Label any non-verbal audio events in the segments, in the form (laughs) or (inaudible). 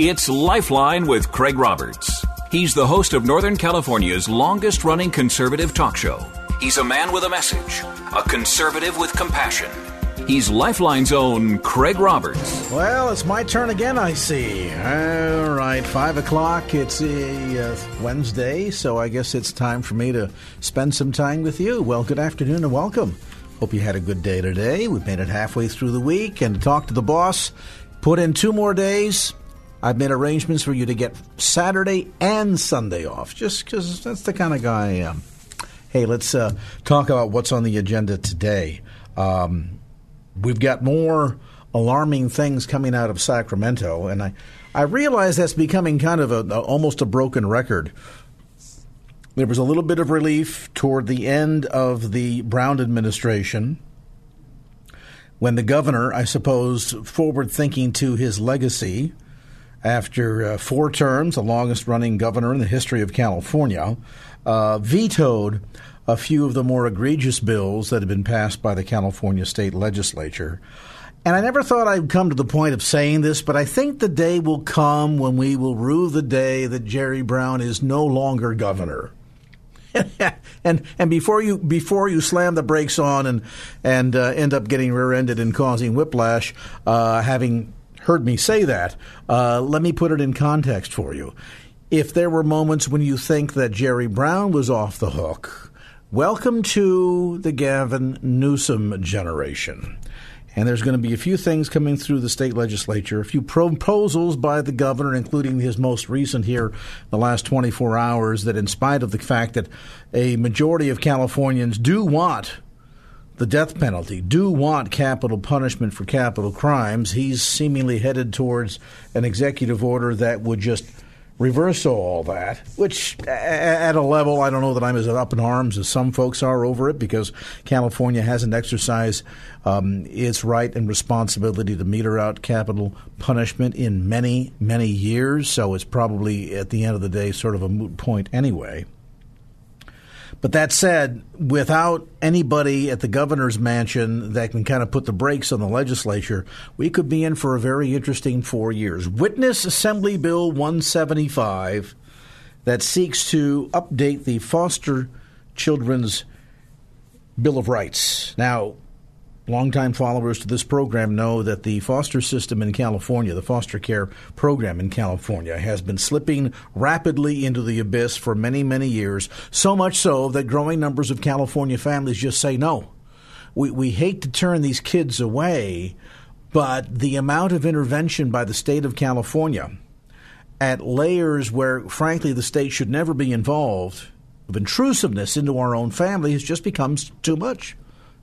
It's Lifeline with Craig Roberts. He's the host of Northern California's longest running conservative talk show. He's a man with a message, a conservative with compassion. He's Lifeline's own Craig Roberts. Well, it's my turn again, I see. All right, 5 o'clock. It's a uh, Wednesday, so I guess it's time for me to spend some time with you. Well, good afternoon and welcome. Hope you had a good day today. We've made it halfway through the week and to talk to the boss. Put in two more days. I've made arrangements for you to get Saturday and Sunday off, just because that's the kind of guy I am. Hey, let's uh, talk about what's on the agenda today. Um, we've got more alarming things coming out of Sacramento, and I, I realize that's becoming kind of a, a, almost a broken record. There was a little bit of relief toward the end of the Brown administration when the governor, I suppose, forward thinking to his legacy after uh, four terms, the longest running governor in the history of California, uh, vetoed a few of the more egregious bills that had been passed by the California state legislature. And I never thought I'd come to the point of saying this, but I think the day will come when we will rue the day that Jerry Brown is no longer governor. (laughs) and and before you before you slam the brakes on and and uh, end up getting rear-ended and causing whiplash, uh, having heard me say that, uh, let me put it in context for you. If there were moments when you think that Jerry Brown was off the hook, welcome to the Gavin Newsom generation. And there's going to be a few things coming through the state legislature, a few proposals by the governor, including his most recent here, the last 24 hours, that in spite of the fact that a majority of Californians do want the death penalty, do want capital punishment for capital crimes, he's seemingly headed towards an executive order that would just reverse all that, which at a level, I don't know that I'm as up in arms as some folks are over it because California hasn't exercised um, its right and responsibility to meter out capital punishment in many, many years. So it's probably, at the end of the day, sort of a moot point anyway. But that said, without anybody at the governor's mansion that can kind of put the brakes on the legislature, we could be in for a very interesting four years. Witness Assembly Bill 175 that seeks to update the foster children's Bill of Rights. Now, Longtime followers to this program know that the foster system in California, the foster care program in California, has been slipping rapidly into the abyss for many, many years. So much so that growing numbers of California families just say no. We, we hate to turn these kids away, but the amount of intervention by the state of California at layers where, frankly, the state should never be involved, of intrusiveness into our own family, has just become too much.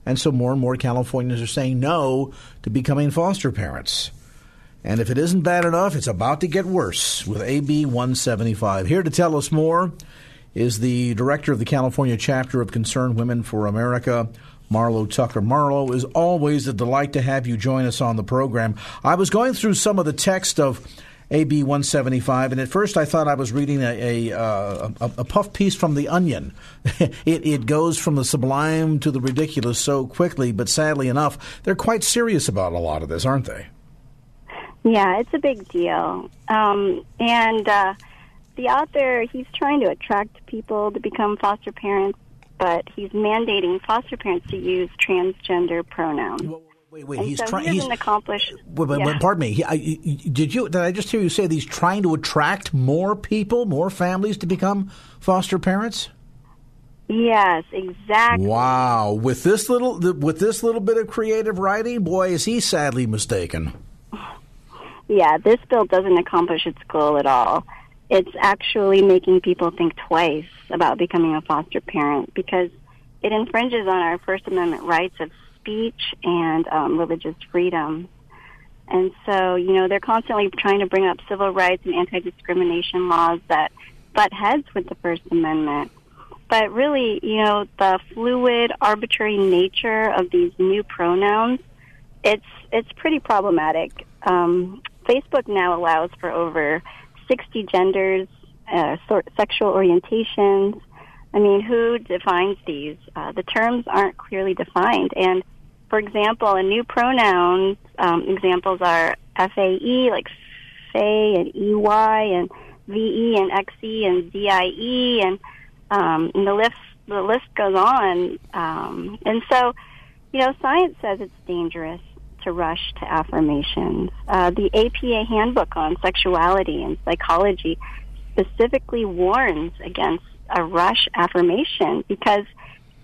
And so more and more Californians are saying no to becoming foster parents. And if it isn't bad enough, it's about to get worse with AB 175. Here to tell us more is the director of the California chapter of Concerned Women for America, Marlo Tucker. Marlo, is always a delight to have you join us on the program. I was going through some of the text of AB 175, and at first I thought I was reading a, a, uh, a, a puff piece from The Onion. (laughs) it, it goes from the sublime to the ridiculous so quickly, but sadly enough, they're quite serious about a lot of this, aren't they? Yeah, it's a big deal. Um, and uh, the author, he's trying to attract people to become foster parents, but he's mandating foster parents to use transgender pronouns. Well, Wait, wait. And he's so trying. he He's doesn't accomplish. Wait, wait, yeah. pardon me. He, I, did you? Did I just hear you say that he's trying to attract more people, more families to become foster parents? Yes, exactly. Wow. With this little, with this little bit of creative writing, boy, is he sadly mistaken. Yeah, this bill doesn't accomplish its goal at all. It's actually making people think twice about becoming a foster parent because it infringes on our First Amendment rights of speech and um, religious freedom. And so, you know, they're constantly trying to bring up civil rights and anti discrimination laws that butt heads with the First Amendment. But really, you know, the fluid, arbitrary nature of these new pronouns, it's it's pretty problematic. Um, Facebook now allows for over 60 genders, uh, sort, sexual orientations. I mean, who defines these? Uh, the terms aren't clearly defined. And for example, a new pronouns um, examples are FAE, like FAE and EY and VE and XE and DIE and, um, and the list the list goes on. Um, and so, you know, science says it's dangerous to rush to affirmations. Uh, the APA handbook on sexuality and psychology specifically warns against a rush affirmation because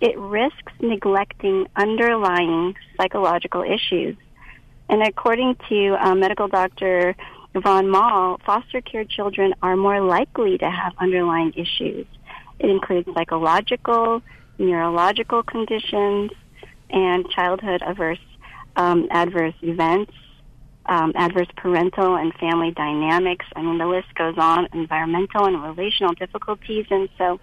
it risks neglecting underlying psychological issues. And according to uh, medical doctor Yvonne Mall, foster care children are more likely to have underlying issues. It includes psychological, neurological conditions, and childhood averse um, adverse events, um, adverse parental and family dynamics. I mean, the list goes on. Environmental and relational difficulties, and so,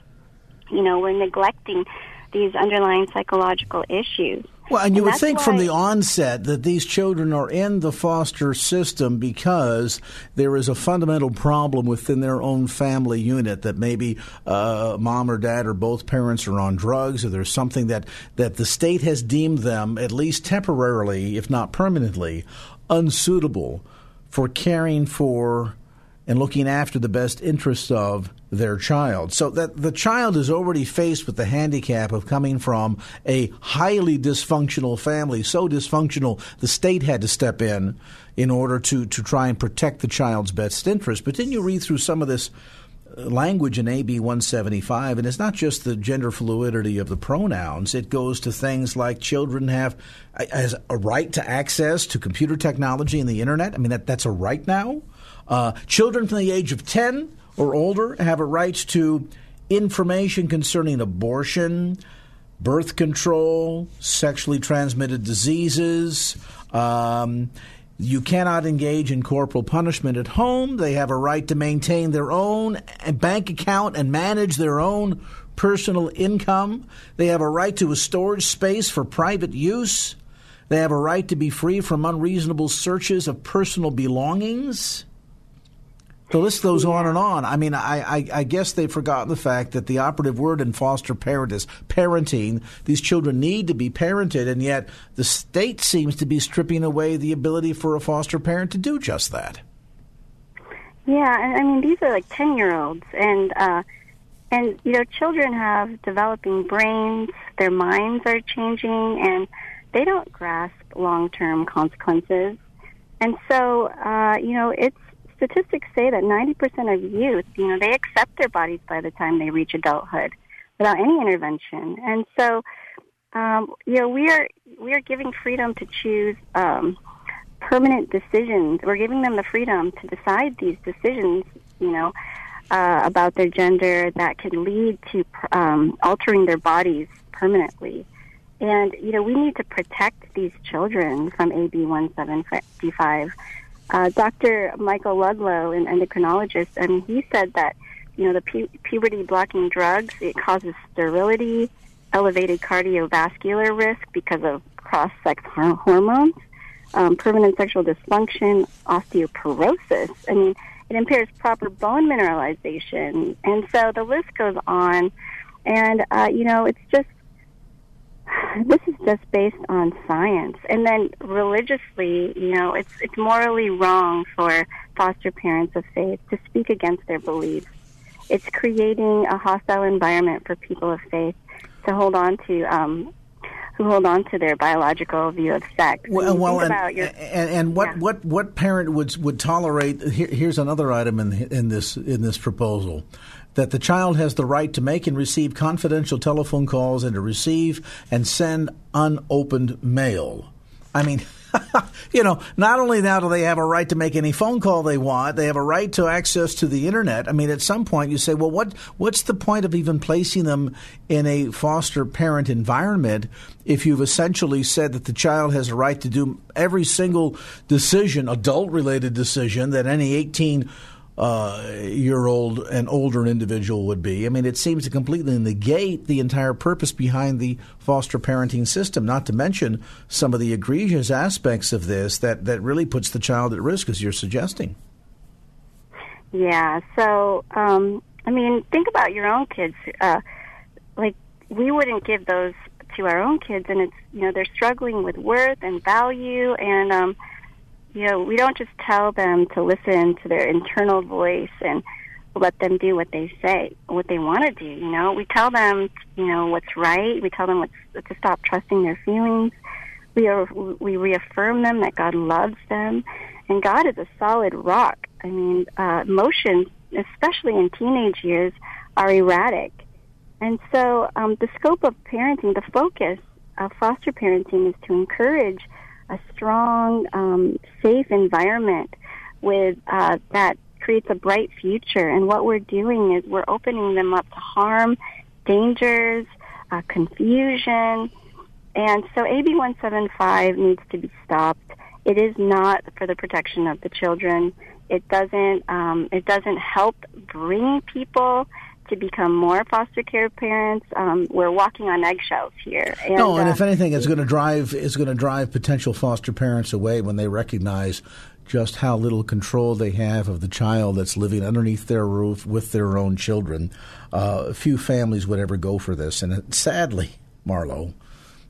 you know, we're neglecting these underlying psychological issues. Well, and you and would think from the onset that these children are in the foster system because there is a fundamental problem within their own family unit that maybe uh, mom or dad or both parents are on drugs or there's something that, that the state has deemed them, at least temporarily, if not permanently, unsuitable for caring for and looking after the best interests of their child. So that the child is already faced with the handicap of coming from a highly dysfunctional family, so dysfunctional the state had to step in in order to, to try and protect the child's best interest. But then you read through some of this uh, language in AB 175, and it's not just the gender fluidity of the pronouns. It goes to things like children have as a right to access to computer technology and the internet. I mean, that, that's a right now. Uh, children from the age of 10 or older have a right to information concerning abortion, birth control, sexually transmitted diseases. Um, you cannot engage in corporal punishment at home. They have a right to maintain their own bank account and manage their own personal income. They have a right to a storage space for private use. They have a right to be free from unreasonable searches of personal belongings. The list goes on and on. I mean, I, I, I, guess they've forgotten the fact that the operative word in foster parent is parenting. These children need to be parented, and yet the state seems to be stripping away the ability for a foster parent to do just that. Yeah, and I mean, these are like 10 year olds, and, uh, and, you know, children have developing brains, their minds are changing, and they don't grasp long term consequences. And so, uh, you know, it's statistics say that 90% of youth, you know, they accept their bodies by the time they reach adulthood without any intervention. And so, um, you know, we are we are giving freedom to choose um, permanent decisions. We're giving them the freedom to decide these decisions, you know, uh, about their gender that can lead to um, altering their bodies permanently. And you know, we need to protect these children from AB 175 uh, Dr. Michael Laidlaw, an endocrinologist, and he said that you know the pu- puberty blocking drugs it causes sterility, elevated cardiovascular risk because of cross-sex hormones, um, permanent sexual dysfunction, osteoporosis. I mean, it impairs proper bone mineralization, and so the list goes on. And uh, you know, it's just this is just based on science. And then religiously, you know, it's it's morally wrong for foster parents of faith to speak against their beliefs. It's creating a hostile environment for people of faith to hold on to um, who hold on to their biological view of sex. Well, well and, your, and, and, what, yeah. what, what parent would would tolerate? Here, here's another item in in this in this proposal that the child has the right to make and receive confidential telephone calls and to receive and send unopened mail. I mean, (laughs) you know, not only now do they have a right to make any phone call they want, they have a right to access to the internet. I mean, at some point you say, well, what what's the point of even placing them in a foster parent environment if you've essentially said that the child has a right to do every single decision, adult related decision that any 18 uh, year old and older individual would be. I mean, it seems to completely negate the entire purpose behind the foster parenting system, not to mention some of the egregious aspects of this that, that really puts the child at risk, as you're suggesting. Yeah, so, um, I mean, think about your own kids. Uh, like, we wouldn't give those to our own kids, and it's, you know, they're struggling with worth and value, and, um, you know, we don't just tell them to listen to their internal voice and let them do what they say, what they want to do. You know, we tell them, you know, what's right. We tell them what's, to stop trusting their feelings. We are, we reaffirm them that God loves them, and God is a solid rock. I mean, uh, emotions, especially in teenage years, are erratic, and so um, the scope of parenting, the focus of foster parenting, is to encourage a strong, um, safe environment with uh, that creates a bright future. And what we're doing is we're opening them up to harm, dangers, uh, confusion. And so AB 175 needs to be stopped. It is not for the protection of the children. It doesn't. Um, it doesn't help bring people to become more foster care parents. Um, we're walking on eggshells here. And, no, and uh, if anything, it's going to drive is going to drive potential foster parents away when they recognize just how little control they have of the child that's living underneath their roof with their own children. Uh, few families would ever go for this, and sadly, Marlo,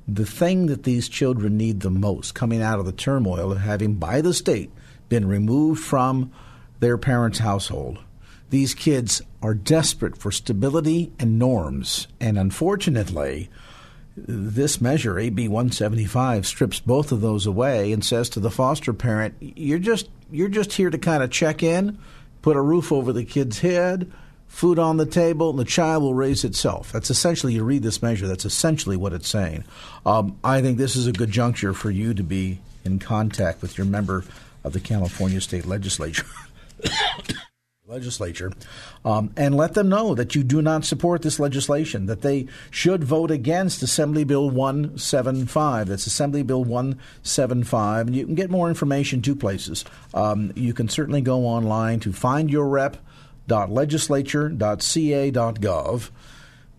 the thing that these children need the most, coming out of the turmoil of having by the state been removed from their parents' household these kids are desperate for stability and norms. And unfortunately, this measure, AB 175, strips both of those away and says to the foster parent, you're just, you're just here to kind of check in, put a roof over the kid's head, food on the table, and the child will raise itself. That's essentially, you read this measure, that's essentially what it's saying. Um, I think this is a good juncture for you to be in contact with your member of the California State Legislature. Legislature um, and let them know that you do not support this legislation, that they should vote against Assembly Bill 175. That's Assembly Bill 175. And you can get more information two places. Um, you can certainly go online to findyourrep.legislature.ca.gov.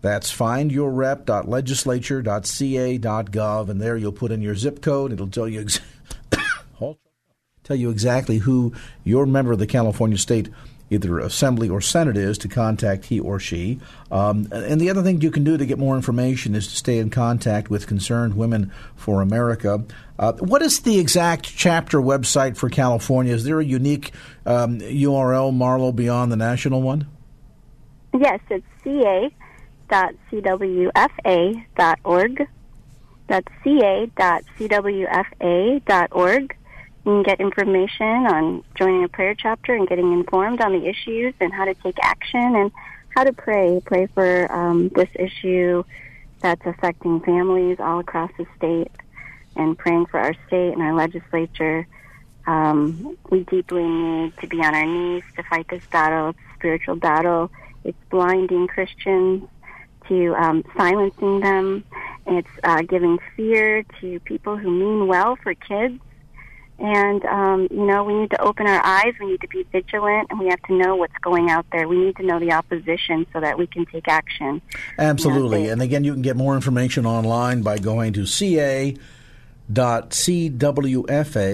That's findyourrep.legislature.ca.gov, and there you'll put in your zip code. It'll tell you ex- (coughs) (coughs) tell you exactly who your member of the California State either assembly or senate is to contact he or she. Um, and the other thing you can do to get more information is to stay in contact with Concerned Women for America. Uh, what is the exact chapter website for California? Is there a unique um, URL, Marlo, beyond the national one? Yes, it's ca.cwfa.org. That's ca.cwfa.org. You can get information on joining a prayer chapter and getting informed on the issues and how to take action and how to pray. Pray for um, this issue that's affecting families all across the state and praying for our state and our legislature. Um, we deeply need to be on our knees to fight this battle. It's a spiritual battle. It's blinding Christians to um, silencing them. It's uh, giving fear to people who mean well for kids and, um, you know, we need to open our eyes. We need to be vigilant and we have to know what's going out there. We need to know the opposition so that we can take action. Absolutely. And again, you can get more information online by going to ca.cwfa,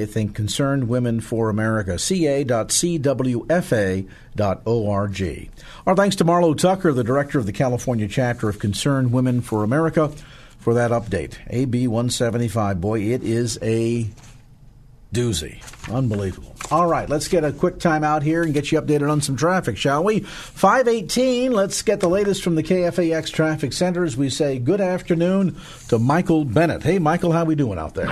think Concerned Women for America, ca.cwfa.org. Our thanks to Marlo Tucker, the director of the California chapter of Concerned Women for America, for that update. AB 175. Boy, it is a doozy. Unbelievable. All right, let's get a quick time out here and get you updated on some traffic, shall we? 518, let's get the latest from the KFAX Traffic Center as we say good afternoon to Michael Bennett. Hey, Michael, how we doing out there?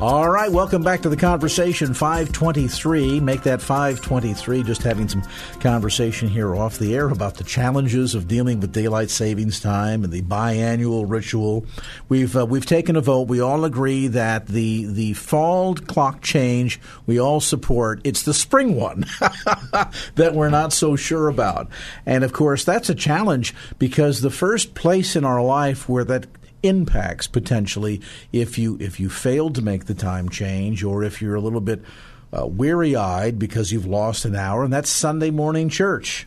All right, welcome back to the conversation. 523. Make that 523. Just having some conversation here off the air about the challenges of dealing with daylight savings time and the biannual ritual. We've uh, we've taken a vote. We all agree that the the fall clock change we all support. It's the spring one (laughs) that we're not so sure about. And of course, that's a challenge because the first place in our life where that impacts potentially if you if you failed to make the time change or if you're a little bit uh, weary eyed because you've lost an hour, and that's Sunday morning church.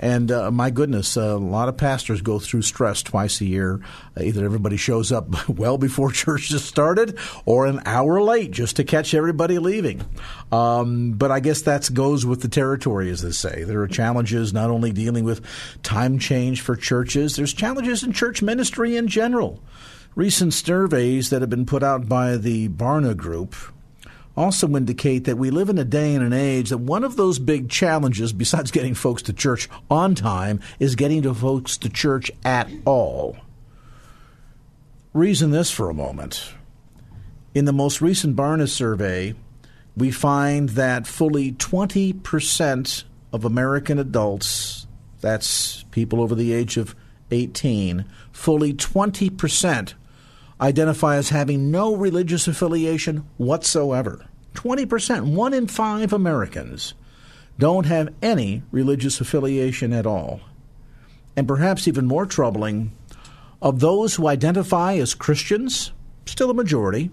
And uh, my goodness, a lot of pastors go through stress twice a year. Either everybody shows up (laughs) well before (laughs) church just started, or an hour late just to catch everybody leaving. Um, but I guess that goes with the territory, as they say. There are challenges not only dealing with time change for churches. There's challenges in church ministry in general. Recent surveys that have been put out by the Barna Group also indicate that we live in a day and an age that one of those big challenges, besides getting folks to church on time, is getting to folks to church at all. Reason this for a moment. In the most recent Barna survey, we find that fully 20% of American adults, that's people over the age of 18, fully 20% identify as having no religious affiliation whatsoever. 20%, one in five Americans, don't have any religious affiliation at all. And perhaps even more troubling, of those who identify as Christians, still a majority,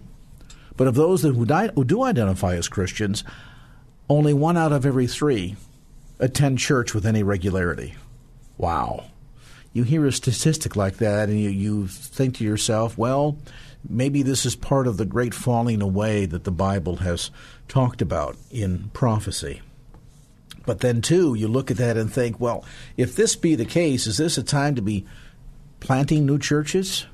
but of those who, who do identify as Christians, only one out of every three attend church with any regularity. Wow. You hear a statistic like that and you, you think to yourself, well, maybe this is part of the great falling away that the Bible has talked about in prophecy. But then, too, you look at that and think, well, if this be the case, is this a time to be planting new churches?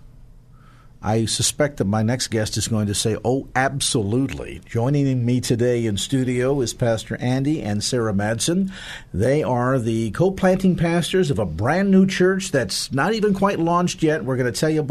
I suspect that my next guest is going to say, Oh, absolutely. Joining me today in studio is Pastor Andy and Sarah Madsen. They are the co planting pastors of a brand new church that's not even quite launched yet. We're going to tell you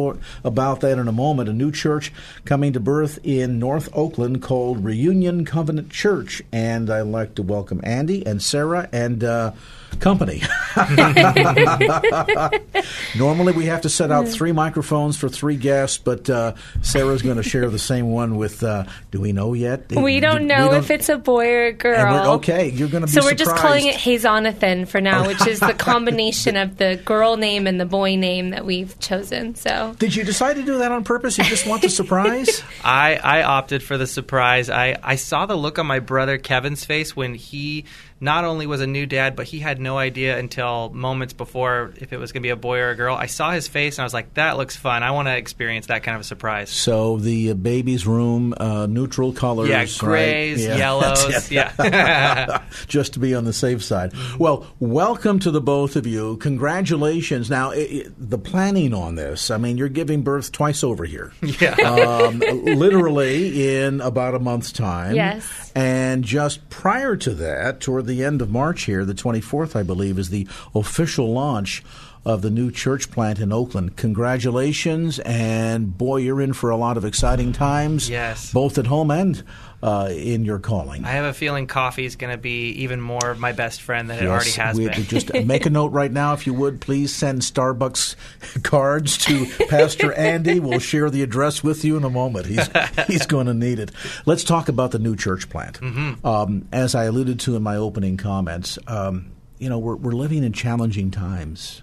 about, that in a moment. A new church coming to birth in North Oakland called Reunion Covenant Church. And I'd like to welcome Andy and Sarah and, uh, company. (laughs) Normally, we have to set out three microphones for three guests, but uh, Sarah's going to share the same one with. Uh, do we know yet? We don't know we don't, if it's a boy or a girl. okay, you're going to be. So we're surprised. just calling it Hazonathan for now, which is the (laughs) combination of the girl name and the boy name that we've chosen. So, did you decide to do that on purpose? You just want the surprise? (laughs) I I opted for the surprise. I I saw the look on my brother Kevin's face when he not only was a new dad, but he had no idea until moments before if it was going to be a boy or a girl. I saw his face and I was like, that looks fun. I want to experience that kind of a surprise. So the uh, baby's room, uh, neutral colors. Yeah, grays, right? yeah. yellows. (laughs) yeah. (laughs) Just to be on the safe side. Well, welcome to the both of you. Congratulations. Now, it, it, the planning on this, I mean, you're giving birth twice over here. (laughs) Yeah. Um, literally in about a month's time. Yes. And just prior to that, toward the end of March here, the 24th, I believe, is the official launch of the new church plant in Oakland. Congratulations, and boy, you're in for a lot of exciting times. Yes. Both at home and uh, in your calling. I have a feeling coffee is going to be even more my best friend than yes, it already has we, been. Just (laughs) make a note right now, if you would, please send Starbucks (laughs) cards to Pastor Andy. We'll share the address with you in a moment. He's he's (laughs) going to need it. Let's talk about the new church plant. Mm-hmm. Um, as I alluded to in my opening comments, um, you know, we're, we're living in challenging times.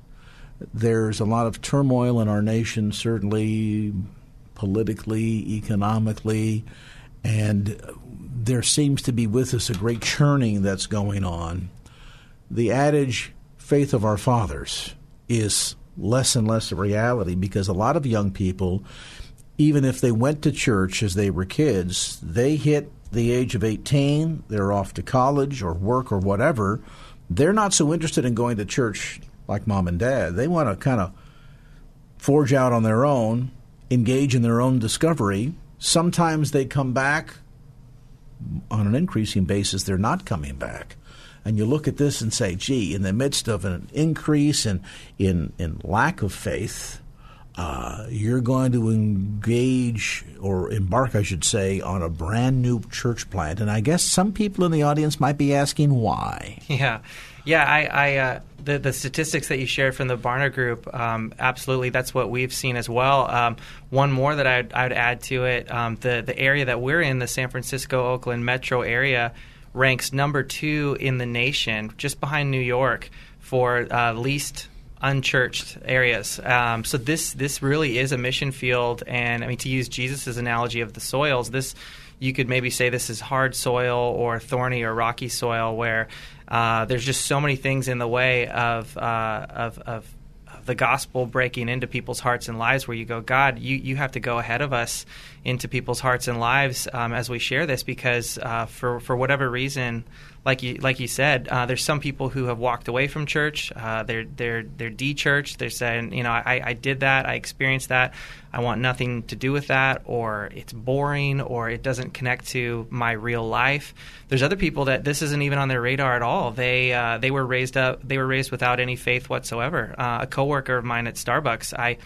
There's a lot of turmoil in our nation, certainly politically, economically, and there seems to be with us a great churning that's going on. The adage, faith of our fathers, is less and less a reality because a lot of young people, even if they went to church as they were kids, they hit the age of 18, they're off to college or work or whatever. They're not so interested in going to church like mom and dad. They want to kind of forge out on their own, engage in their own discovery. Sometimes they come back on an increasing basis, they're not coming back. And you look at this and say, gee, in the midst of an increase in, in, in lack of faith, uh, you're going to engage or embark, I should say, on a brand new church plant. And I guess some people in the audience might be asking why. (laughs) Yeah, yeah. I, I uh, the the statistics that you shared from the Barna Group, um, absolutely, that's what we've seen as well. Um, one more that I'd, I'd add to it: um, the the area that we're in, the San Francisco Oakland metro area, ranks number two in the nation, just behind New York, for uh, least unchurched areas. Um, so this this really is a mission field, and I mean to use Jesus' analogy of the soils, this you could maybe say this is hard soil or thorny or rocky soil where uh, there's just so many things in the way of, uh, of, of the gospel breaking into people's hearts and lives where you go, God, you, you have to go ahead of us into people's hearts and lives um, as we share this because uh, for, for whatever reason, like you like you said, uh, there's some people who have walked away from church. Uh, they're they're they're de-churched. They're saying, you know, I, I did that. I experienced that. I want nothing to do with that, or it's boring, or it doesn't connect to my real life. There's other people that this isn't even on their radar at all. They uh, they were raised up. They were raised without any faith whatsoever. Uh, a coworker of mine at Starbucks, I.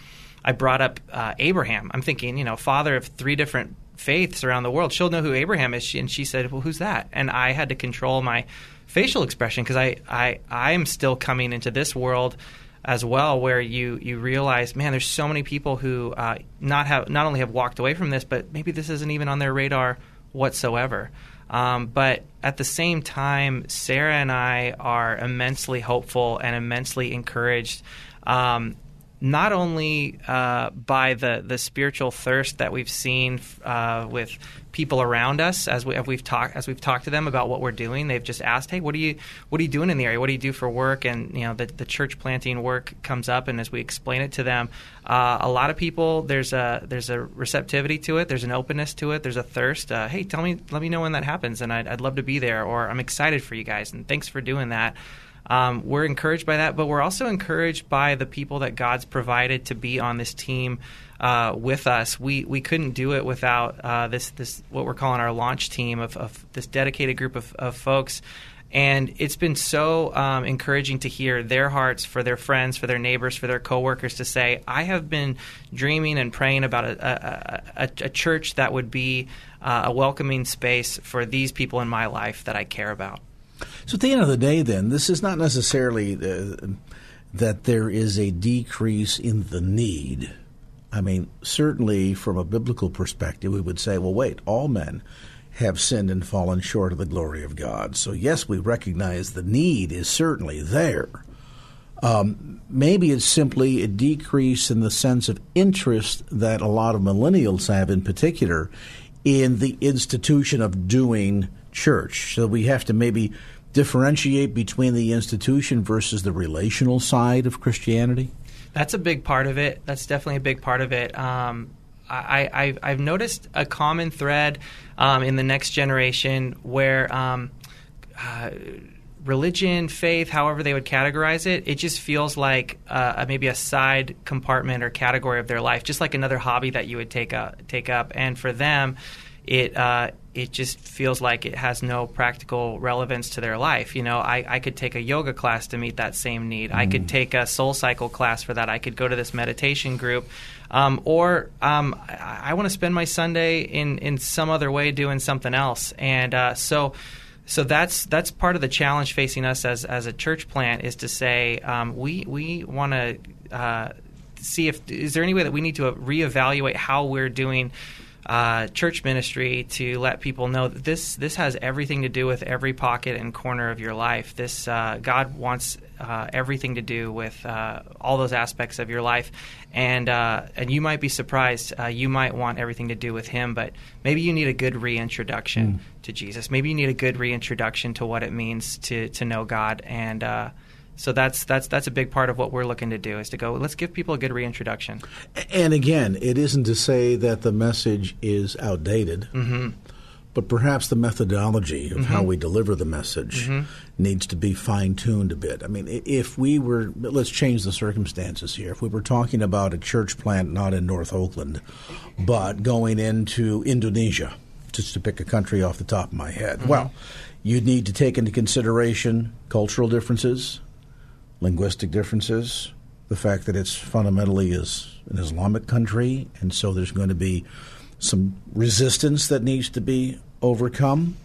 I brought up uh, Abraham. I'm thinking, you know, father of three different faiths around the world. She'll know who Abraham is. And she said, "Well, who's that?" And I had to control my facial expression because I, I I'm still coming into this world as well, where you you realize, man, there's so many people who uh, not have not only have walked away from this, but maybe this isn't even on their radar whatsoever. Um, but at the same time, Sarah and I are immensely hopeful and immensely encouraged. Um, not only uh, by the, the spiritual thirst that we've seen uh, with people around us as, we, we've talked as we've talked to them about what we're doing. They've just asked, "Hey, what are you what are you doing in the area? What do you do for work?" And you know, the, the church planting work comes up, and as we explain it to them, uh, a lot of people there's a there's a receptivity to it. There's an openness to it. There's a thirst. Uh, hey, tell me, let me know when that happens, and I'd, I'd love to be there, or I'm excited for you guys, and thanks for doing that. Um, we're encouraged by that, but we're also encouraged by the people that God's provided to be on this team uh, with us. We we couldn't do it without uh, this this what we're calling our launch team of, of this dedicated group of, of folks. And it's been so um, encouraging to hear their hearts for their friends, for their neighbors, for their coworkers to say, I have been dreaming and praying about a, a, a, a church that would be uh, a welcoming space for these people in my life that I care about. So at the end of the day, then, this is not necessarily uh, that there is a decrease in the need. I mean, certainly from a biblical perspective, we would say, well, wait, all men have sinned and fallen short of the glory of God. So, yes, we recognize the need is certainly there. Um, maybe it's simply a decrease in the sense of interest that a lot of millennials have, in particular, in the institution of doing church. So we have to maybe differentiate between the institution versus the relational side of Christianity? That's a big part of it. That's definitely a big part of it. Um, I, have noticed a common thread um, in the next generation where um, uh, religion, faith, however they would categorize it, it just feels like uh, maybe a side compartment or category of their life, just like another hobby that you would take up. Take up, and for them, it uh, it just feels like it has no practical relevance to their life. You know, I, I could take a yoga class to meet that same need. Mm. I could mm. take a soul cycle class for that. I could go to this meditation group. Um, or um, I, I want to spend my Sunday in, in some other way doing something else. And uh, so so that's that's part of the challenge facing us as, as a church plant is to say um, we we want to uh, see if is there any way that we need to reevaluate how we're doing uh, church ministry to let people know that this this has everything to do with every pocket and corner of your life. This uh, God wants uh, everything to do with uh, all those aspects of your life, and uh, and you might be surprised. Uh, you might want everything to do with Him, but maybe you need a good reintroduction mm. to Jesus. Maybe you need a good reintroduction to what it means to to know God and so that's that's that's a big part of what we're looking to do is to go. Let's give people a good reintroduction. And again, it isn't to say that the message is outdated. Mm-hmm. But perhaps the methodology of mm-hmm. how we deliver the message mm-hmm. needs to be fine tuned a bit. I mean, if we were, let's change the circumstances here. If we were talking about a church plant not in North Oakland, but going into Indonesia, just to pick a country off the top of my head, mm-hmm. well, you'd need to take into consideration cultural differences, linguistic differences, the fact that it's fundamentally is an Islamic country, and so there's going to be some resistance that needs to be overcome.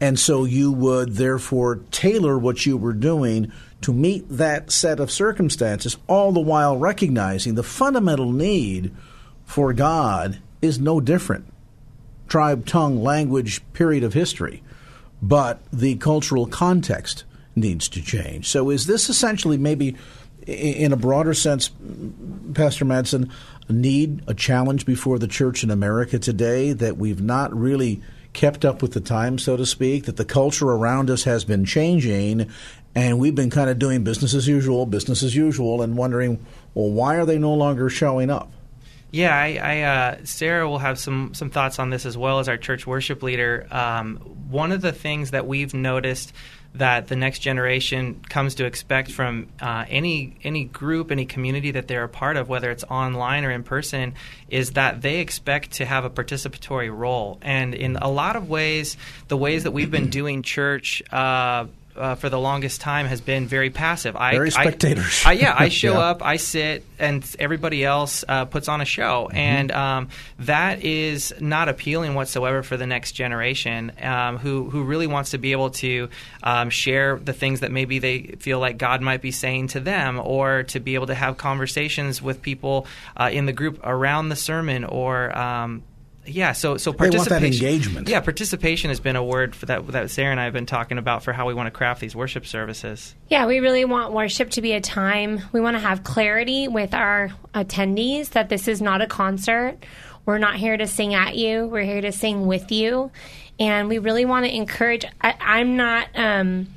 And so you would therefore tailor what you were doing to meet that set of circumstances, all the while recognizing the fundamental need for God is no different. Tribe, tongue, language, period of history. But the cultural context needs to change. So is this essentially maybe in a broader sense, Pastor Madsen, a need, a challenge before the church in America today that we've not really kept up with the times, so to speak, that the culture around us has been changing, and we've been kind of doing business as usual, business as usual, and wondering, well, why are they no longer showing up? Yeah, I, I uh, Sarah will have some some thoughts on this as well as our church worship leader. Um, one of the things that we've noticed that the next generation comes to expect from uh, any any group, any community that they're a part of, whether it's online or in person, is that they expect to have a participatory role. And in a lot of ways, the ways that we've been doing church. Uh, uh, for the longest time has been very passive. I, very spectators. I, I, yeah, I show (laughs) yeah. up, I sit, and everybody else uh, puts on a show, mm-hmm. and um, that is not appealing whatsoever for the next generation, um, who who really wants to be able to um, share the things that maybe they feel like God might be saying to them, or to be able to have conversations with people uh, in the group around the sermon, or um, yeah, so so participation. engagement. Yeah, participation has been a word that that Sarah and I have been talking about for how we want to craft these worship services. Yeah, we really want worship to be a time. We want to have clarity with our attendees that this is not a concert. We're not here to sing at you. We're here to sing with you, and we really want to encourage. I, am not. Um,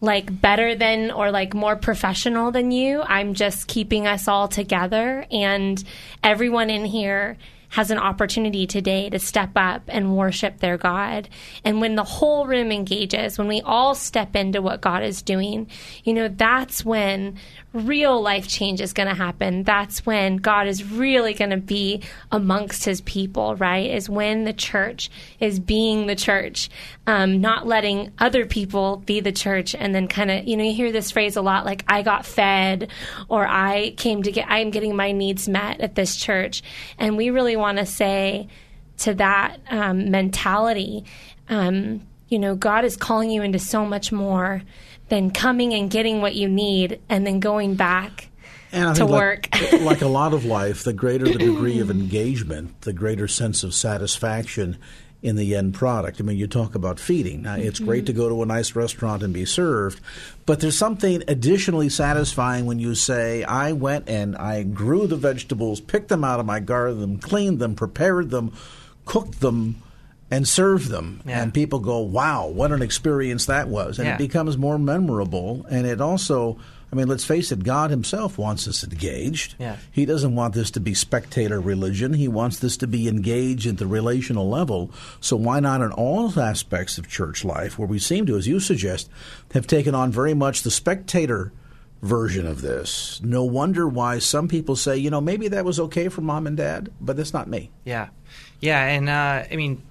like better than or like more professional than you. I'm just keeping us all together and everyone in here has an opportunity today to step up and worship their God. And when the whole room engages, when we all step into what God is doing, you know, that's when real life change is going to happen. That's when God is really going to be amongst his people, right? Is when the church is being the church, um, not letting other people be the church. And then kind of, you know, you hear this phrase a lot like, I got fed or I came to get, I'm getting my needs met at this church. And we really want to say to that um, mentality, um, you know, God is calling you into so much more than coming and getting what you need and then going back to work. Like, (laughs) like, a lot of life, the greater the degree of engagement, the greater sense of satisfaction in the end product. I mean, you talk about feeding. Now, it's great to mm-hmm. go to a nice restaurant and be served, but there's something additionally satisfying when you say, I went and I grew the vegetables, picked them out of my garden, cleaned them, prepared them, cooked them and serve them. Yeah. And people go, wow, what an experience that was. And yeah. it becomes more memorable. And it also, I mean, let's face it, God Himself wants us engaged. Yeah. He doesn't want this to be spectator religion. He wants this to be engaged at the relational level. So why not in all aspects of church life, where we seem to, as you suggest, have taken on very much the spectator version of this. No wonder why some people say, you know, maybe that was okay for mom and dad, but that's not me. Yeah. Yeah. And, uh, I mean,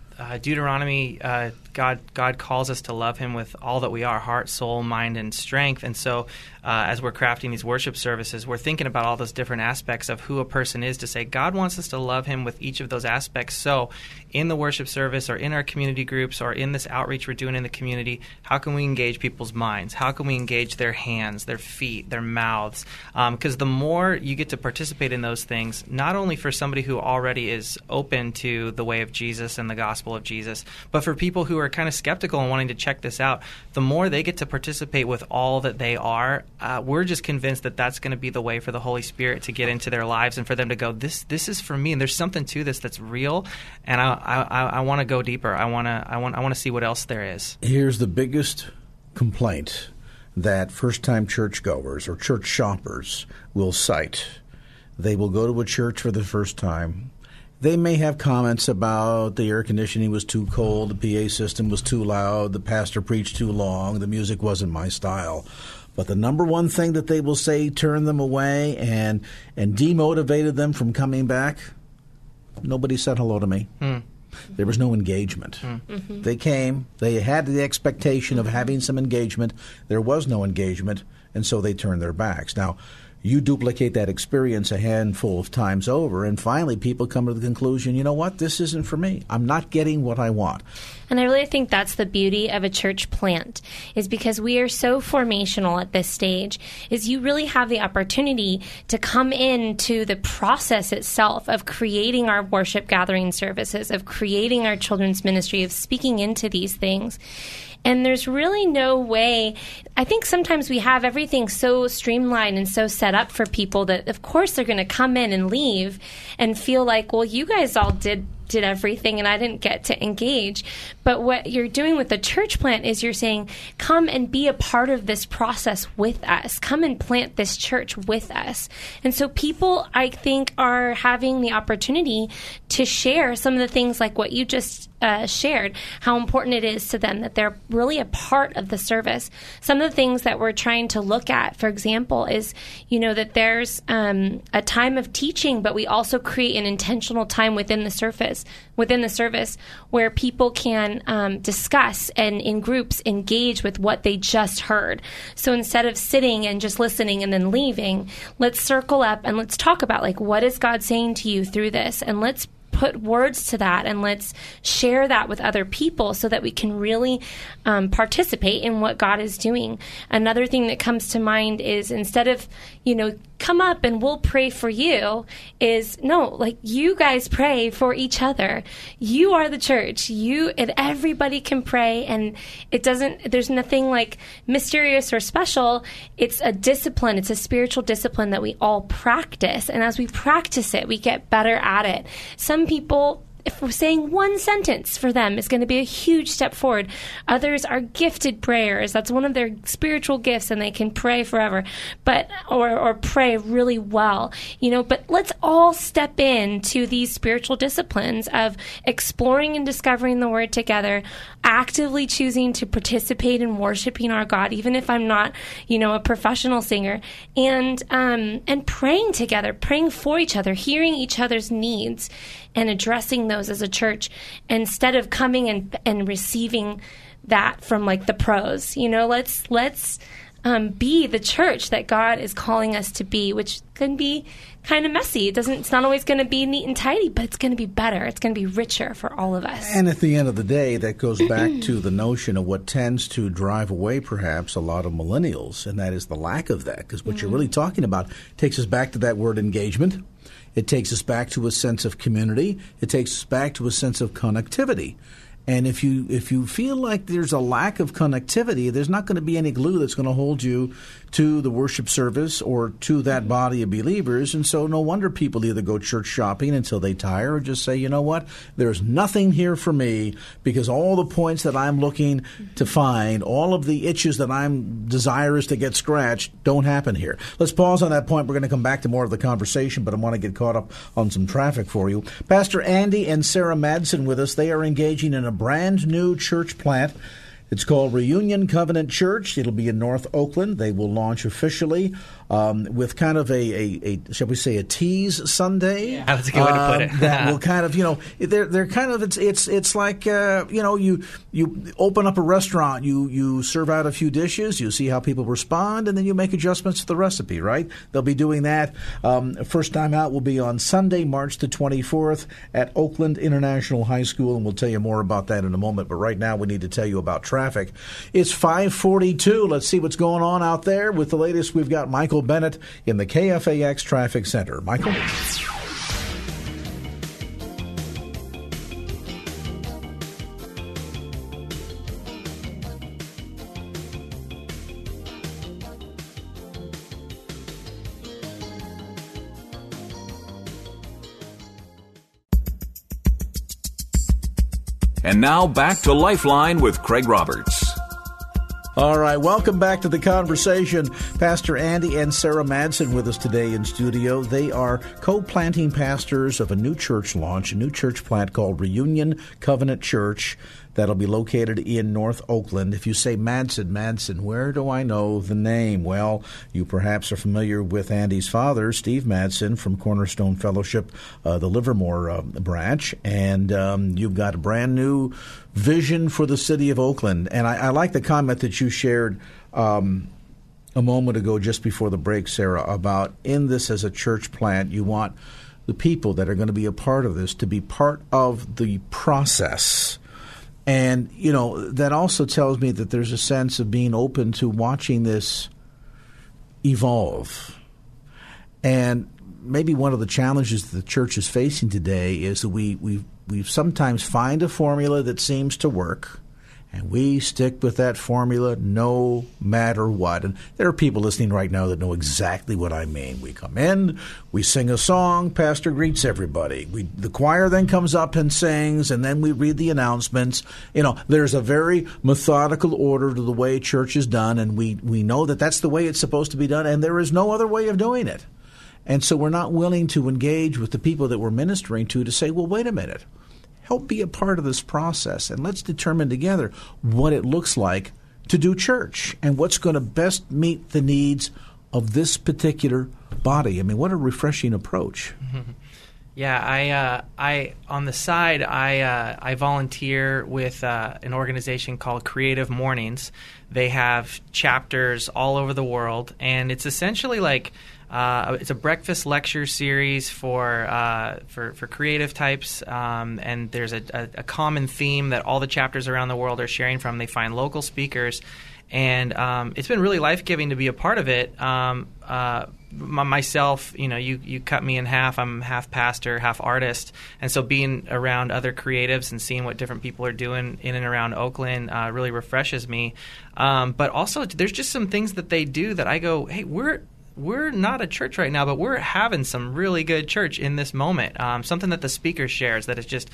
Deuteronomy, uh, God God calls us to love Him with all that we are, heart, soul, mind, and strength. And so, uh, as we're crafting these worship services, we're thinking about all those different aspects of who a person is. To say God wants us to love Him with each of those aspects. So, in the worship service, or in our community groups, or in this outreach we're doing in the community, how can we engage people's minds? How can we engage their hands, their feet, their mouths? Because um, the more you get to participate in those things, not only for somebody who already is open to the way of Jesus and the gospel of Jesus, but for people who are kind of skeptical and wanting to check this out, the more they get to participate with all that they are, uh, we're just convinced that that's going to be the way for the Holy Spirit to get into their lives and for them to go, this this is for me, and there's something to this that's real, and I I, I want to go deeper. I want to I want I want to see what else there is. Here's the biggest complaint that first time churchgoers or church shoppers will cite. They will go to a church for the first time they may have comments about the air conditioning was too cold, the PA system was too loud, the pastor preached too long, the music wasn't my style. But the number one thing that they will say turned them away and and demotivated them from coming back. Nobody said hello to me. Mm. There was no engagement. Mm. Mm-hmm. They came, they had the expectation of having some engagement. There was no engagement, and so they turned their backs. Now, you duplicate that experience a handful of times over, and finally people come to the conclusion, you know what, this isn't for me. I'm not getting what I want. And I really think that's the beauty of a church plant is because we are so formational at this stage is you really have the opportunity to come into the process itself of creating our worship gathering services, of creating our children's ministry, of speaking into these things. And there's really no way. I think sometimes we have everything so streamlined and so set up for people that, of course, they're going to come in and leave and feel like, well, you guys all did did everything and I didn't get to engage. But what you're doing with the church plant is you're saying, come and be a part of this process with us. Come and plant this church with us. And so people, I think, are having the opportunity to share some of the things like what you just uh, shared, how important it is to them that they're really a part of the service. Some of the things that we're trying to look at, for example, is, you know, that there's um, a time of teaching, but we also create an intentional time within the service within the service where people can um, discuss and in groups engage with what they just heard. So instead of sitting and just listening and then leaving, let's circle up and let's talk about like what is God saying to you through this, and let's put words to that and let's share that with other people so that we can really um, participate in what God is doing. Another thing that comes to mind is instead of, you know, come up and we'll pray for you is no like you guys pray for each other. You are the church. You and everybody can pray and it doesn't there's nothing like mysterious or special. It's a discipline. It's a spiritual discipline that we all practice. And as we practice it we get better at it. Some people if saying one sentence for them is going to be a huge step forward. Others are gifted prayers. That's one of their spiritual gifts and they can pray forever. But or or pray really well. You know, but let's all step in to these spiritual disciplines of exploring and discovering the word together, actively choosing to participate in worshiping our God, even if I'm not, you know, a professional singer, and um, and praying together, praying for each other, hearing each other's needs and addressing those as a church instead of coming and and receiving that from like the pros. You know, let's let's um, be the church that God is calling us to be, which can be kind of messy. It doesn't. It's not always going to be neat and tidy, but it's going to be better. It's going to be richer for all of us. And at the end of the day, that goes back to the notion of what tends to drive away, perhaps, a lot of millennials, and that is the lack of that. Because what mm-hmm. you're really talking about takes us back to that word engagement. It takes us back to a sense of community. It takes us back to a sense of connectivity. And if you if you feel like there's a lack of connectivity, there's not going to be any glue that's going to hold you to the worship service or to that mm-hmm. body of believers. And so, no wonder people either go church shopping until they tire or just say, you know what, there's nothing here for me because all the points that I'm looking mm-hmm. to find, all of the itches that I'm desirous to get scratched, don't happen here. Let's pause on that point. We're going to come back to more of the conversation, but I want to get caught up on some traffic for you. Pastor Andy and Sarah Madsen with us. They are engaging in a brand new church plant. It's called Reunion Covenant Church. It'll be in North Oakland. They will launch officially um, with kind of a, a, a, shall we say, a tease Sunday. Yeah, that's a good way to put it. Um, that will (laughs) kind of, you know, they're they're kind of it's it's it's like uh, you know you you open up a restaurant, you you serve out a few dishes, you see how people respond, and then you make adjustments to the recipe. Right? They'll be doing that. Um, first time out will be on Sunday, March the twenty fourth at Oakland International High School, and we'll tell you more about that in a moment. But right now, we need to tell you about traffic. It's five forty two. Let's see what's going on out there with the latest. We've got Michael. Michael Bennett in the KFAX Traffic Center. Michael? And now back to Lifeline with Craig Roberts. All right, welcome back to the conversation. Pastor Andy and Sarah Madsen with us today in studio. They are co planting pastors of a new church launch, a new church plant called Reunion Covenant Church that'll be located in North Oakland. If you say Madsen, Madsen, where do I know the name? Well, you perhaps are familiar with Andy's father, Steve Madsen, from Cornerstone Fellowship, uh, the Livermore uh, branch, and um, you've got a brand new vision for the city of Oakland. And I, I like the comment that you shared. Um, a moment ago, just before the break, Sarah, about in this as a church plant, you want the people that are going to be a part of this to be part of the process. And, you know, that also tells me that there's a sense of being open to watching this evolve. And maybe one of the challenges that the church is facing today is that we, we, we sometimes find a formula that seems to work and we stick with that formula no matter what. And there are people listening right now that know exactly what I mean. We come in, we sing a song, pastor greets everybody. We, the choir then comes up and sings, and then we read the announcements. You know, there's a very methodical order to the way church is done, and we, we know that that's the way it's supposed to be done, and there is no other way of doing it. And so we're not willing to engage with the people that we're ministering to to say, well, wait a minute help be a part of this process and let's determine together what it looks like to do church and what's going to best meet the needs of this particular body. I mean, what a refreshing approach. (laughs) Yeah, I, uh, I on the side, I, uh, I volunteer with uh, an organization called Creative Mornings. They have chapters all over the world, and it's essentially like uh, it's a breakfast lecture series for uh, for, for creative types, um, and there's a, a, a, common theme that all the chapters around the world are sharing from. They find local speakers, and um, it's been really life giving to be a part of it. Um, uh, myself, you know, you, you cut me in half. I'm half pastor, half artist, and so being around other creatives and seeing what different people are doing in and around Oakland uh, really refreshes me. Um, but also, there's just some things that they do that I go, hey, we're we're not a church right now, but we're having some really good church in this moment. Um, something that the speaker shares that is just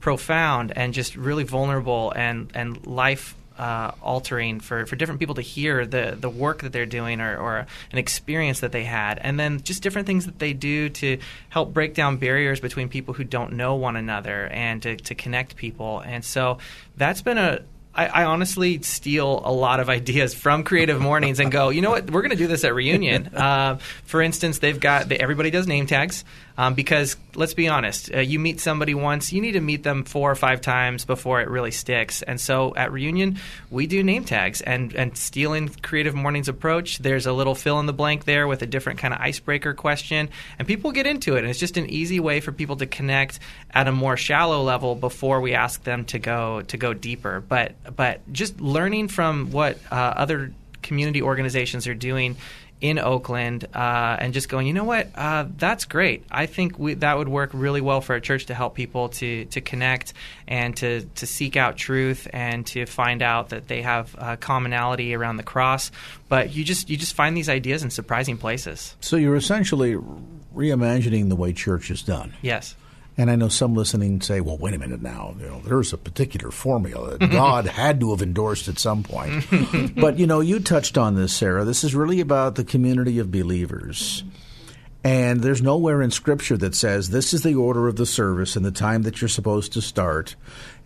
profound and just really vulnerable and and life uh, altering for, for different people to hear the, the work that they're doing or, or an experience that they had. And then just different things that they do to help break down barriers between people who don't know one another and to, to connect people. And so that's been a, I, I, honestly steal a lot of ideas from Creative Mornings and go, you know what, we're going to do this at Reunion. (laughs) Uh, for instance, they've got everybody does name tags um, because let's be honest, uh, you meet somebody once, you need to meet them four or five times before it really sticks. And so at Reunion, we do name tags and and stealing Creative Mornings approach. There's a little fill in the blank there with a different kind of icebreaker question, and people get into it. And it's just an easy way for people to connect at a more shallow level before we ask them to go to go deeper. But but just learning from what uh, other community organizations are doing in Oakland uh, and just going, you know what, uh, that's great. I think we, that would work really well for a church to help people to to connect and to to seek out truth and to find out that they have uh, commonality around the cross. But you just you just find these ideas in surprising places. So you're essentially reimagining the way church is done. Yes. And I know some listening say, "Well, wait a minute now. You know, there's a particular formula that (laughs) God had to have endorsed at some point." (laughs) but you know, you touched on this, Sarah. This is really about the community of believers. And there's nowhere in Scripture that says this is the order of the service and the time that you're supposed to start,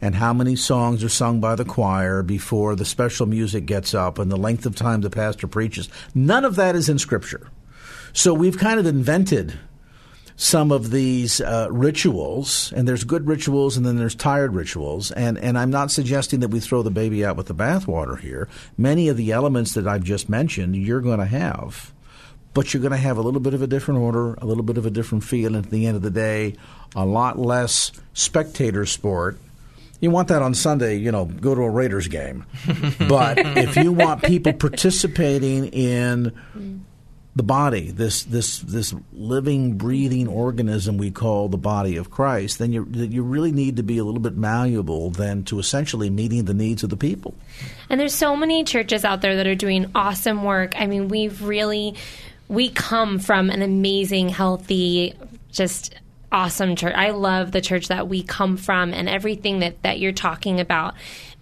and how many songs are sung by the choir before the special music gets up, and the length of time the pastor preaches. None of that is in Scripture. So we've kind of invented some of these uh, rituals, and there's good rituals and then there's tired rituals. And, and I'm not suggesting that we throw the baby out with the bathwater here. Many of the elements that I've just mentioned, you're going to have. But you're going to have a little bit of a different order, a little bit of a different feel, and at the end of the day, a lot less spectator sport you want that on Sunday, you know, go to a Raiders game. (laughs) but if you want people participating in the body, this this this living, breathing organism we call the body of Christ, then you you really need to be a little bit malleable than to essentially meeting the needs of the people. And there's so many churches out there that are doing awesome work. I mean, we've really we come from an amazing, healthy, just awesome church. I love the church that we come from and everything that that you're talking about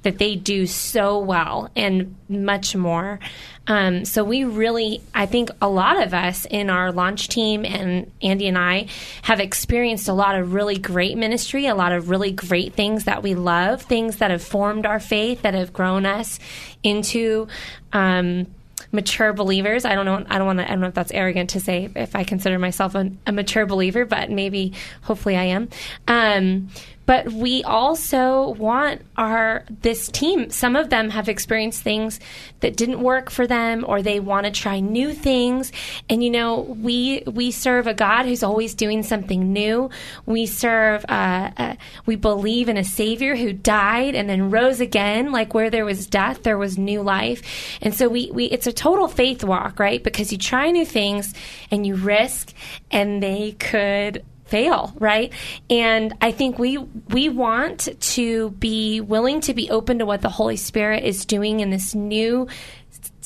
that they do so well and much more. Um, so we really, I think a lot of us in our launch team and Andy and I have experienced a lot of really great ministry, a lot of really great things that we love, things that have formed our faith, that have grown us into um, mature believers. I don't know. I don't want to. I don't know if that's arrogant to say if I consider myself a, a mature believer, but maybe, hopefully, I am. Um, but we also want our this team some of them have experienced things that didn't work for them or they want to try new things. And you know we we serve a god who's always doing something new. We serve uh, uh, we believe in a savior who died and then rose again like where there was death there was new life. And so we, we it's a total faith walk right? Because you try new things and you risk and they could fail, right? And I think we we want to be willing to be open to what the Holy Spirit is doing in this new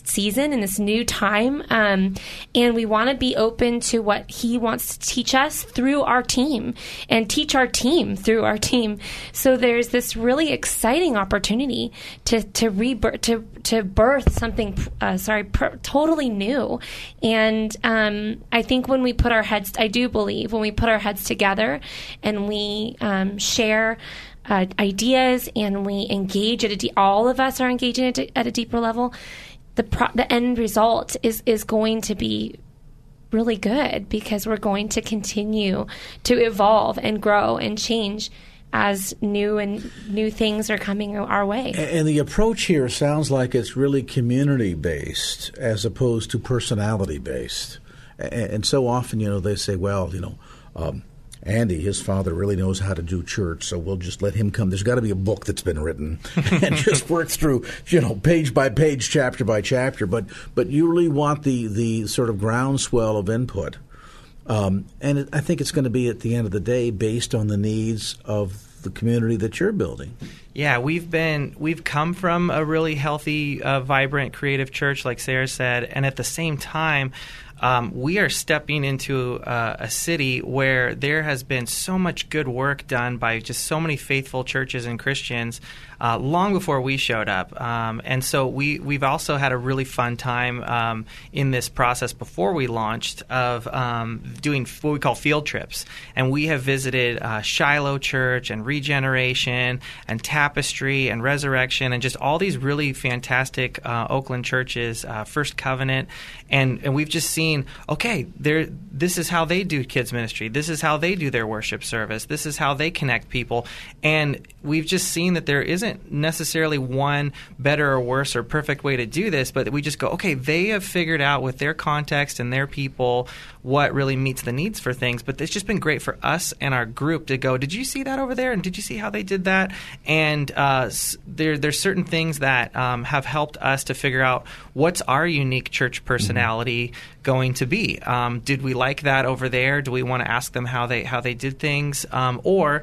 season in this new time. Um, and we want to be open to what he wants to teach us through our team and teach our team through our team. So there's this really exciting opportunity to, to rebirth, to, to birth something, uh, sorry, totally new. And um, I think when we put our heads, I do believe when we put our heads together and we um, share uh, ideas and we engage at a de- all of us are engaging at a, at a deeper level the pro- the end result is is going to be really good because we're going to continue to evolve and grow and change as new and new things are coming our way. And the approach here sounds like it's really community based as opposed to personality based. And so often, you know, they say, well, you know, um, Andy, his father, really knows how to do church, so we'll just let him come. There's got to be a book that's been written (laughs) and just work through, you know, page by page, chapter by chapter. But but you really want the the sort of groundswell of input, um, and it, I think it's going to be at the end of the day based on the needs of the community that you're building. Yeah, we've been we've come from a really healthy, uh, vibrant, creative church, like Sarah said, and at the same time um, we are stepping into uh, a city where there has been so much good work done by just so many faithful churches and Christians uh, long before we showed up. Um, and so we, we've also had a really fun time um, in this process before we launched of um, doing what we call field trips. And we have visited uh, Shiloh Church and Regeneration and Tapestry and Resurrection and just all these really fantastic uh, Oakland churches, uh, First Covenant. And, and we've just seen okay, this is how they do kids ministry. This is how they do their worship service. This is how they connect people. And we've just seen that there isn't necessarily one better or worse or perfect way to do this, but we just go, okay, they have figured out with their context and their people what really meets the needs for things. But it's just been great for us and our group to go, did you see that over there? And did you see how they did that? And uh, there, there's certain things that um, have helped us to figure out what's our unique church personality mm-hmm. going to be. Um, did we like that over there? Do we want to ask them how they how they did things? Um, or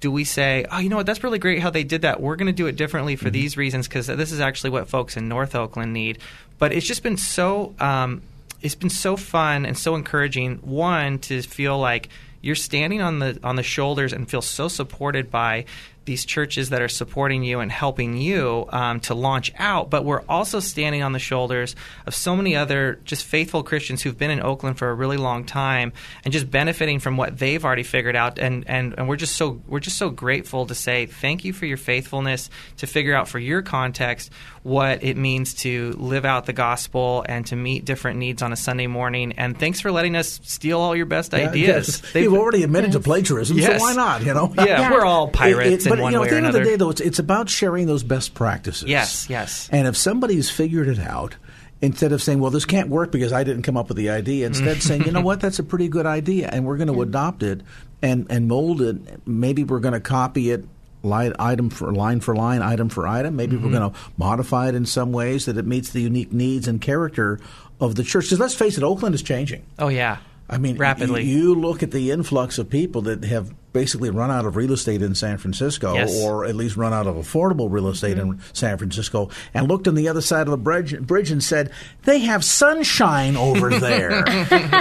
do we say, oh, you know what, that's really great how they did that. We're going to do it differently for mm-hmm. these reasons because this is actually what folks in North Oakland need. But it's just been so um, it's been so fun and so encouraging. One to feel like you're standing on the on the shoulders and feel so supported by these churches that are supporting you and helping you um, to launch out, but we're also standing on the shoulders of so many other just faithful Christians who've been in Oakland for a really long time and just benefiting from what they've already figured out. And, and, and we're just so we're just so grateful to say thank you for your faithfulness to figure out for your context what it means to live out the gospel and to meet different needs on a Sunday morning. And thanks for letting us steal all your best yeah, ideas. Yes. You've already admitted to plagiarism, yes. so why not? You know, yeah, yeah. we're (laughs) all pirates. It, it, but you know, at the end of the day, though, it's, it's about sharing those best practices. Yes, yes. And if somebody's figured it out, instead of saying, well, this can't work because I didn't come up with the idea, instead saying, you know what, that's a pretty good idea, and we're going to adopt it and, and mold it. Maybe we're going to copy it line, item for line for line, item for item. Maybe mm-hmm. we're going to modify it in some ways that it meets the unique needs and character of the church. Because let's face it, Oakland is changing. Oh, yeah. I mean, rapidly. You look at the influx of people that have basically run out of real estate in San Francisco, yes. or at least run out of affordable real estate mm-hmm. in San Francisco, and looked on the other side of the bridge, bridge and said, "They have sunshine over (laughs) there."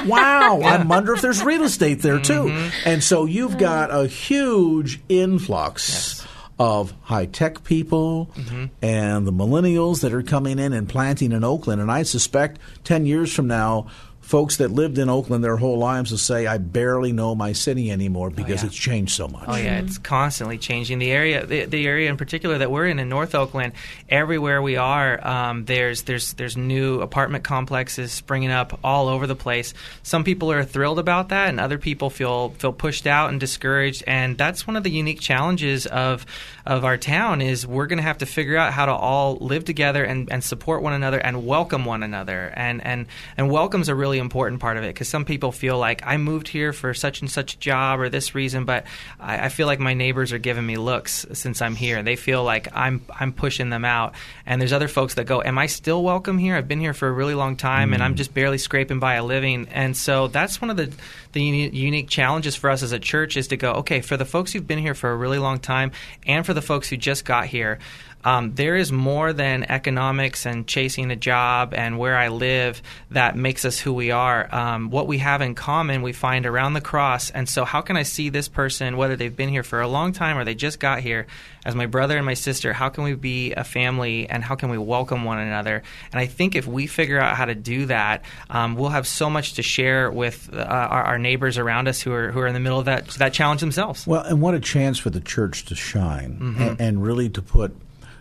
wow! Yeah. I wonder if there's real estate there too. Mm-hmm. And so you've got a huge influx. Yes of high tech people mm-hmm. and the millennials that are coming in and planting in Oakland. And I suspect 10 years from now, folks that lived in Oakland their whole lives will say, I barely know my city anymore because yeah. it's changed so much. Oh yeah, it's constantly changing. The area, the, the area in particular that we're in in North Oakland, everywhere we are, um, there's there's there's new apartment complexes springing up all over the place. Some people are thrilled about that, and other people feel feel pushed out and discouraged. And that's one of the unique challenges of of our town is we're going to have to figure out how to all live together and, and support one another and welcome one another. And and and welcome's a really important part of it because some people feel like I moved here for such and such job or this reason, but I, I feel like my neighbors are giving me looks since I'm here. They feel like I'm I'm pushing them out. And there's other folks that go, "Am I still welcome here? I've been here for a really long time, mm. and I'm just barely scraping by a living." And so that's one of the the unique challenges for us as a church is to go, okay, for the folks who've been here for a really long time, and for the folks who just got here, um, there is more than economics and chasing a job and where I live that makes us who we are. Um, what we have in common, we find around the cross. And so, how can I see this person, whether they've been here for a long time or they just got here, as my brother and my sister? How can we be a family and how can we welcome one another? And I think if we figure out how to do that, um, we'll have so much to share with uh, our, our, neighbors around us who are who are in the middle of that that challenge themselves. Well, and what a chance for the church to shine mm-hmm. and, and really to put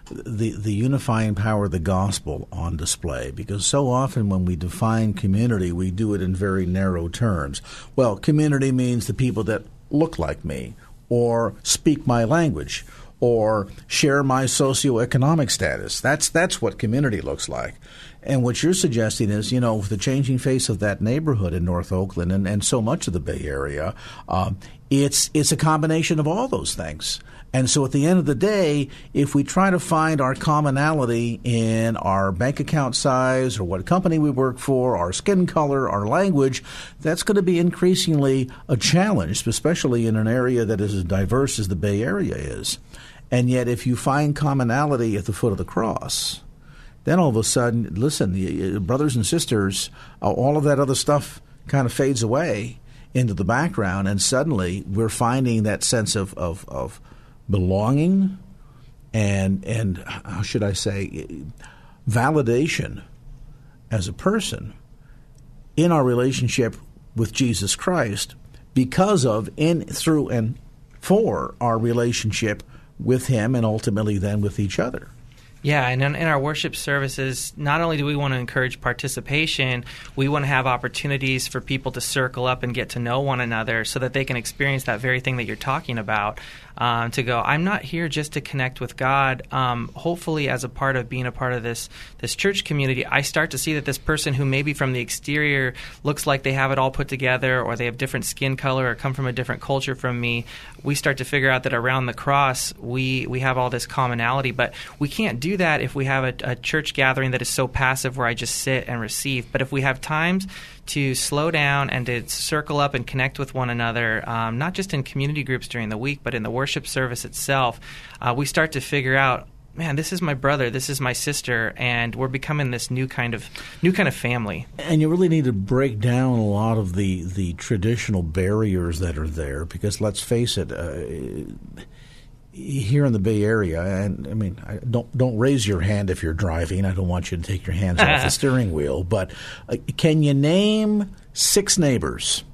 the the unifying power of the gospel on display because so often when we define community we do it in very narrow terms. Well community means the people that look like me or speak my language or share my socioeconomic status. That's that's what community looks like. And what you're suggesting is, you know, the changing face of that neighborhood in North Oakland and, and so much of the Bay Area, um, it's it's a combination of all those things. And so at the end of the day, if we try to find our commonality in our bank account size or what company we work for, our skin color, our language, that's going to be increasingly a challenge, especially in an area that is as diverse as the Bay Area is. And yet, if you find commonality at the foot of the cross, then all of a sudden, listen, brothers and sisters, uh, all of that other stuff kind of fades away into the background, and suddenly we're finding that sense of, of, of belonging and and how should I say validation as a person in our relationship with Jesus Christ because of in through and for our relationship with him and ultimately then with each other. Yeah, and in, in, our worship services, not only do we want to encourage participation, we want to have opportunities for people to circle up and get to know one another so that they can experience that very thing that you're talking about um, to go. I'm not here just to connect with God. Um, hopefully, as a part of being a part of this this church community, I start to see that this person who maybe from the exterior looks like they have it all put together, or they have different skin color, or come from a different culture from me. We start to figure out that around the cross, we we have all this commonality, but we can't do that if we have a, a church gathering that is so passive where I just sit and receive. But if we have times to slow down and to circle up and connect with one another, um, not just in community groups during the week, but in the worship service itself, uh, we start to figure out man, this is my brother, this is my sister, and we're becoming this new kind of new kind of family. And you really need to break down a lot of the the traditional barriers that are there, because let's face it. Uh, here in the Bay Area, and I mean, I don't don't raise your hand if you're driving. I don't want you to take your hands off the (laughs) steering wheel. But uh, can you name six neighbors?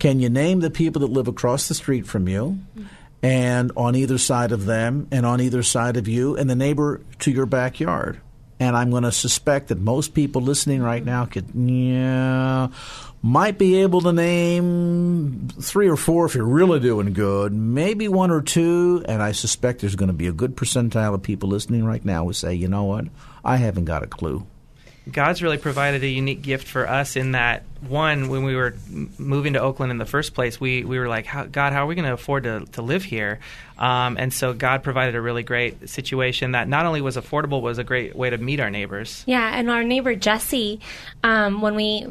Can you name the people that live across the street from you, and on either side of them, and on either side of you, and the neighbor to your backyard? And I'm going to suspect that most people listening right now could, yeah might be able to name three or four if you're really doing good, maybe one or two, and I suspect there's going to be a good percentile of people listening right now who say, you know what, I haven't got a clue. God's really provided a unique gift for us in that one, when we were moving to Oakland in the first place, we, we were like, how, God, how are we going to afford to, to live here? Um, and so God provided a really great situation that not only was affordable, was a great way to meet our neighbors. Yeah, and our neighbor Jesse, um, when we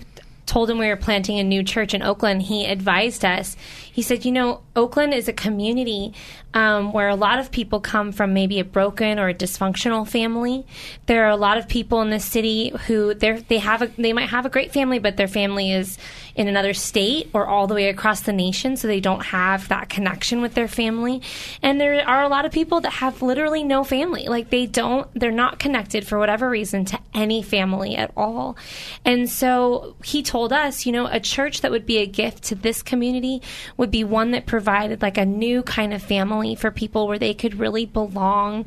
told him we were planting a new church in Oakland, he advised us. He said, you know, Oakland is a community um, where a lot of people come from maybe a broken or a dysfunctional family. There are a lot of people in this city who they have a, they might have a great family, but their family is in another state or all the way across the nation, so they don't have that connection with their family. And there are a lot of people that have literally no family, like they don't, they're not connected for whatever reason to any family at all. And so he told us, you know, a church that would be a gift to this community would be one that provided like a new kind of family for people where they could really belong.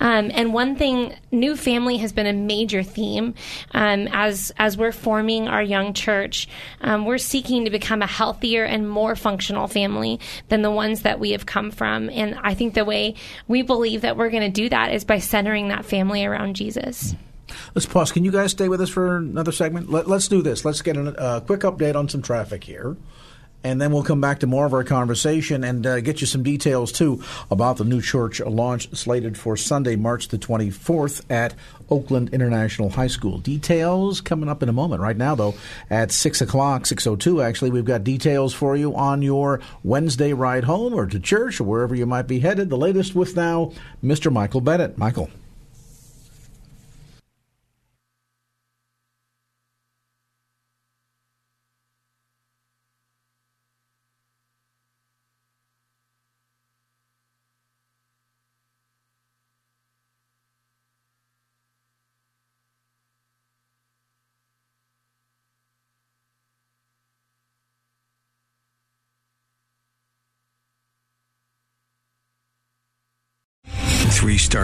Um, and one thing, new family has been a major theme um, as as we're forming our young church. Um, we're seeking to become a healthier and more functional family than the ones that we have come from. And I think the way we believe that we're going to do that is by centering that family around Jesus. Let's pause. Can you guys stay with us for another segment? Let, us do this. Let's get a uh, quick update on some traffic here and then we'll come back to more of our conversation and uh, get you some details too about the new church launch slated for Sunday, March the 24th at Oakland International High School. Details coming up in a moment. Right now, though, at 6 o'clock, 6.02 actually, we've got details for you on your Wednesday ride home or to church or wherever you might be headed. The latest with now Mr. Michael Bennett. Michael. Three star